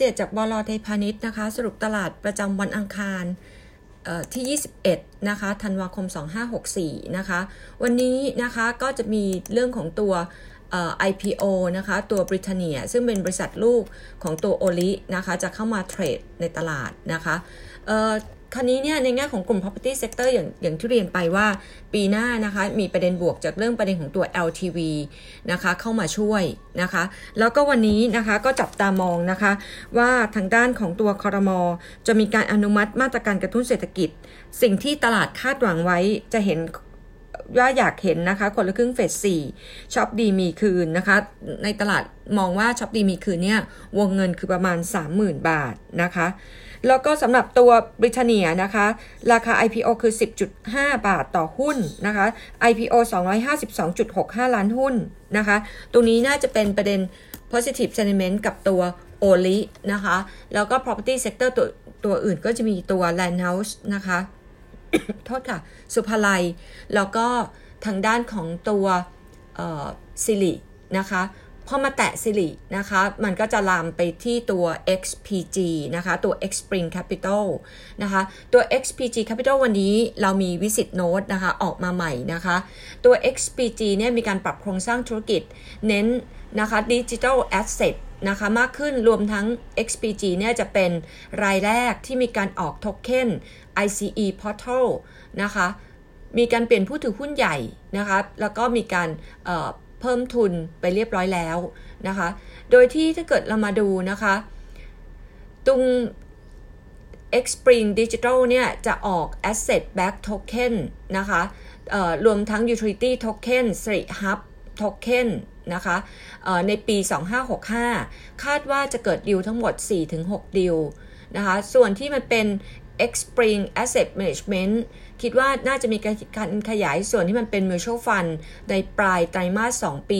เดตจากบลไทยพาณิชย์นะคะ สรุปตลาดประจำวันอังคารที่ 21 นะคะ ธันวาคม 2564 นะคะ วันนี้นะคะก็จะมีเรื่องของตัว IPO นะคะ ตัวบริ t เนีย ซึ่งเป็นบริษัทลูกของตัวโอลินะคะ จะเข้ามาเทรดในตลาดนะคะ คราวนี้เนี่ยในแง่ของกลุ่ม property sector อย่างอย่างที่เรียนไปว่าปีหน้านะคะมีประเด็นบวกจากเรื่องประเด็นของตัว LTV นะคะเข้ามาช่วยนะคะ แล้วก็วันนี้นะคะก็จับตามองนะคะ ว่าทางด้านของตัวคอรมอจะมีการอนุมัติมาตรการกระตุ้นเศรษฐกิจ สิ่งที่ตลาดคาดหวังไว้จะเห็น ว่าอยากเห็นนะคะ คนละครึ่งเฟสสี่ช็อปดีมีคืนนะคะ ในตลาดมองว่าช็อปดีมีคืนเนี่ยวงเงินคือประมาณ 30,000 บาทนะคะ แล้วก็สำหรับตัวบริเตเนียนะคะ ราคา IPO คือ 10.5 บาทต่อหุ้นนะคะ IPO 252.65 ล้านหุ้นนะคะ ตรงนี้น่าจะเป็นประเด็น positive sentiment กับตัวโอลินะคะ แล้วก็ property sector ตัวตัวอื่นก็จะมีตัว land house นะคะ โทษค่ะ สุภาลัย แล้วก็ทางด้านของตัวซิลินะคะพอมาแตะสิรินะคะ มันก็จะลามไปที่ตัว XPG นะคะ ตัว X Spring Capital นะคะ ตัว XPG Capital วันนี้เรามีวิสิตโน้ตนะคะ ออกมาใหม่นะคะ ตัว XPG เนี่ยมีการปรับโครงสร้างธุรกิจเน้นนะคะ Digital Asset นะคะมากขึ้นรวมทั้ง XPG เนี่ยจะเป็นรายแรกที่มีการออกโทเค็น ICE Portal นะคะมีการเปลี่ยนผู้ถือหุ้นใหญ่นะคะแล้วก็มีการเพิ่มทุนไปเรียบร้อยแล้วนะคะโดยที่ถ้าเกิดเรามาดูนะคะตรง Xspring Digital เนี่ยจะออก Asset Back Token นะคะรวมทั้ง Utility Token สริ Hub Token นะคะในปี 2565 คาดว่าจะเกิดดิวทั้งหมด 4-6 ดิวนะคะ ส่วนที่มันเป็น Xspring Asset Management คิดว่าน่าจะมีการขยายส่วนที่มันเป็น mutual fund ในปลายไตรมาส 2 ปี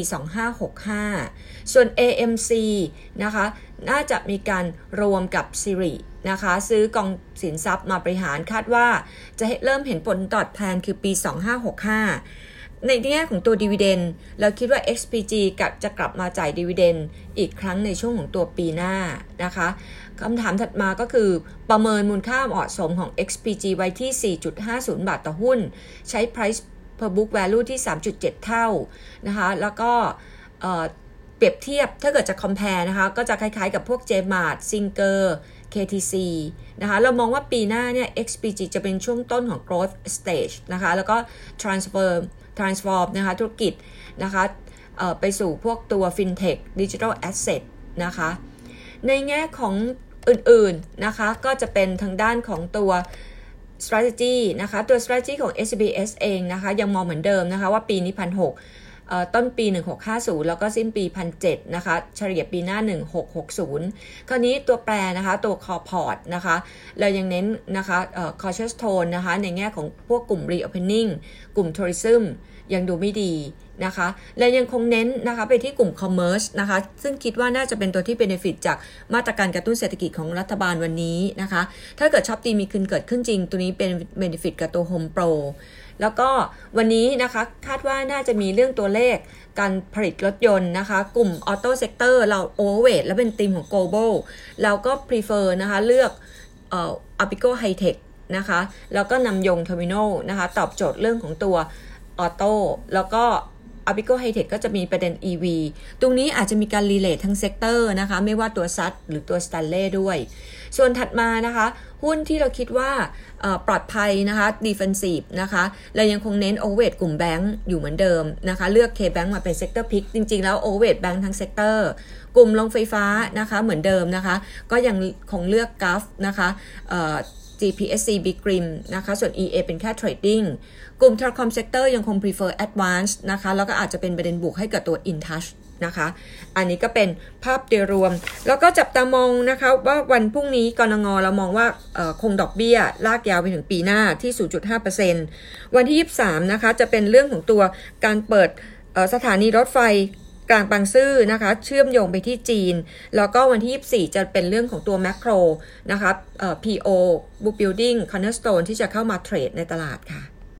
2565 ส่วน AMC นะคะ น่าจะมีการรวมกับ Siri นะคะ ซื้อกองสินทรัพย์มาบริหารคาดว่าจะเริ่มเห็นผลตอบแทนคือปี 2565 ในแง่ของตัวดีเวเดนเราคิดว่า XPG กับจะกลับมาจ่ายดีเวเดนอีกครั้งในช่วงของตัวปีหน้านะคะคำถามถัดมาก็คือ ประเมินมูลค่าเหมาะสมของ XPG ไว้ที่ 4.50 บาทต่อหุ้น ใช้ price per book value ที่ 3.7 เท่านะคะ แล้วก็เปรียบเทียบถ้าเกิดจะ compare นะคะ ก็จะคล้ายๆกับพวก JMart Singer KTC นะคะ เรามองว่าปีหน้าเนี่ย XPG จะเป็นช่วงต้นของ growth stage นะคะ แล้วก็ transfer transform นะคะธุรกิจนะคะไปสู่พวกตัว fintech digital asset นะคะในแง่ของอื่นๆนะคะก็จะเป็นทางด้านของตัว strategy นะคะตัว strategy ของ SBS เองนะคะยังมองเหมือนเดิมนะคะว่าปีนี้พันห ต้นปี 1650 แล้วก็สิ้นปี1,700นะคะ เฉลี่ยปีหน้า 1660 คราวนี้ตัวแปรนะคะ ตัว core port นะคะ เรายังเน้นนะคะ cautious tone นะคะ ในแง่ของพวกกลุ่ม reopening กลุ่ม tourism ยังดูไม่ดีนะคะและยังคงเน้นนะคะไปที่กลุ่ม commerce นะคะ ซึ่งคิดว่าน่าจะเป็นตัวที่ benefit จากมาตรการกระตุ้นเศรษฐกิจของรัฐบาลวันนี้นะคะ ถ้าเกิดช็อปดีมีคืนเกิดขึ้นจริง ตัวนี้เป็น benefit กับตัว HomePro แล้วก็วันนี้นะคะคาดว่าน่าจะมีเรื่องตัวเลขการผลิตรถยนต์นะคะ กลุ่ม auto sector เรา overweight และเป็นทีมของ global เราก็ prefer นะคะ เลือกเอ่อ AAPICO Hitech นะคะ แล้วก็นามยง terminal นะคะ ตอบโจทย์เรื่องของตัว auto แล้วก็ a p i c o High Tech ก็จะมีประเด็น EV ตรงนี้อาจจะมีการ relate ทั้ง sector นะคะ ไม่ว่าตัว SAT หรือตัวสแตนเล่ด้วย ส่วนถัดมานะคะ หุ้นที่เราคิดว่าปลอดภัยนะคะ defensive นะคะเรายังคงเน้น overweight กลุ่มแบงก์อยู่เหมือนเดิมนะคะ เลือก KBank มาเป็น sector pick จริง ๆ แล้ว overweight แบงก์ทั้ง sector กลุ่มโรงไฟฟ้านะคะเหมือนเดิมนะคะ ก็ยังคงเลือก GULF นะคะ GPSC B.Grimm นะคะส่วน EA เป็นแค่ Trading กลุ่ม Telecom Sector ยังคง prefer Advance นะคะแล้วก็อาจจะเป็นประเด็นบวกให้กับตัว InTouch นะคะอันนี้ก็เป็นภาพโดยรวม แล้วก็จับตามองนะคะว่าวันพรุ่งนี้กรงงเรามองว่าคงดอกเบี้ย ลากยาวไปถึงปีหน้าที่ 0.5%วันที่ 23 นะคะจะเป็นเรื่องของตัวการเปิดสถานีรถไฟ กลางบางซื่อนะคะเชื่อมโยงไปที่จีน แล้วก็วันที่ 24 จะเป็นเรื่องของตัวแมคโครนะคะ PO Book Building Cornerstone ที่จะเข้ามาเทรดในตลาดค่ะ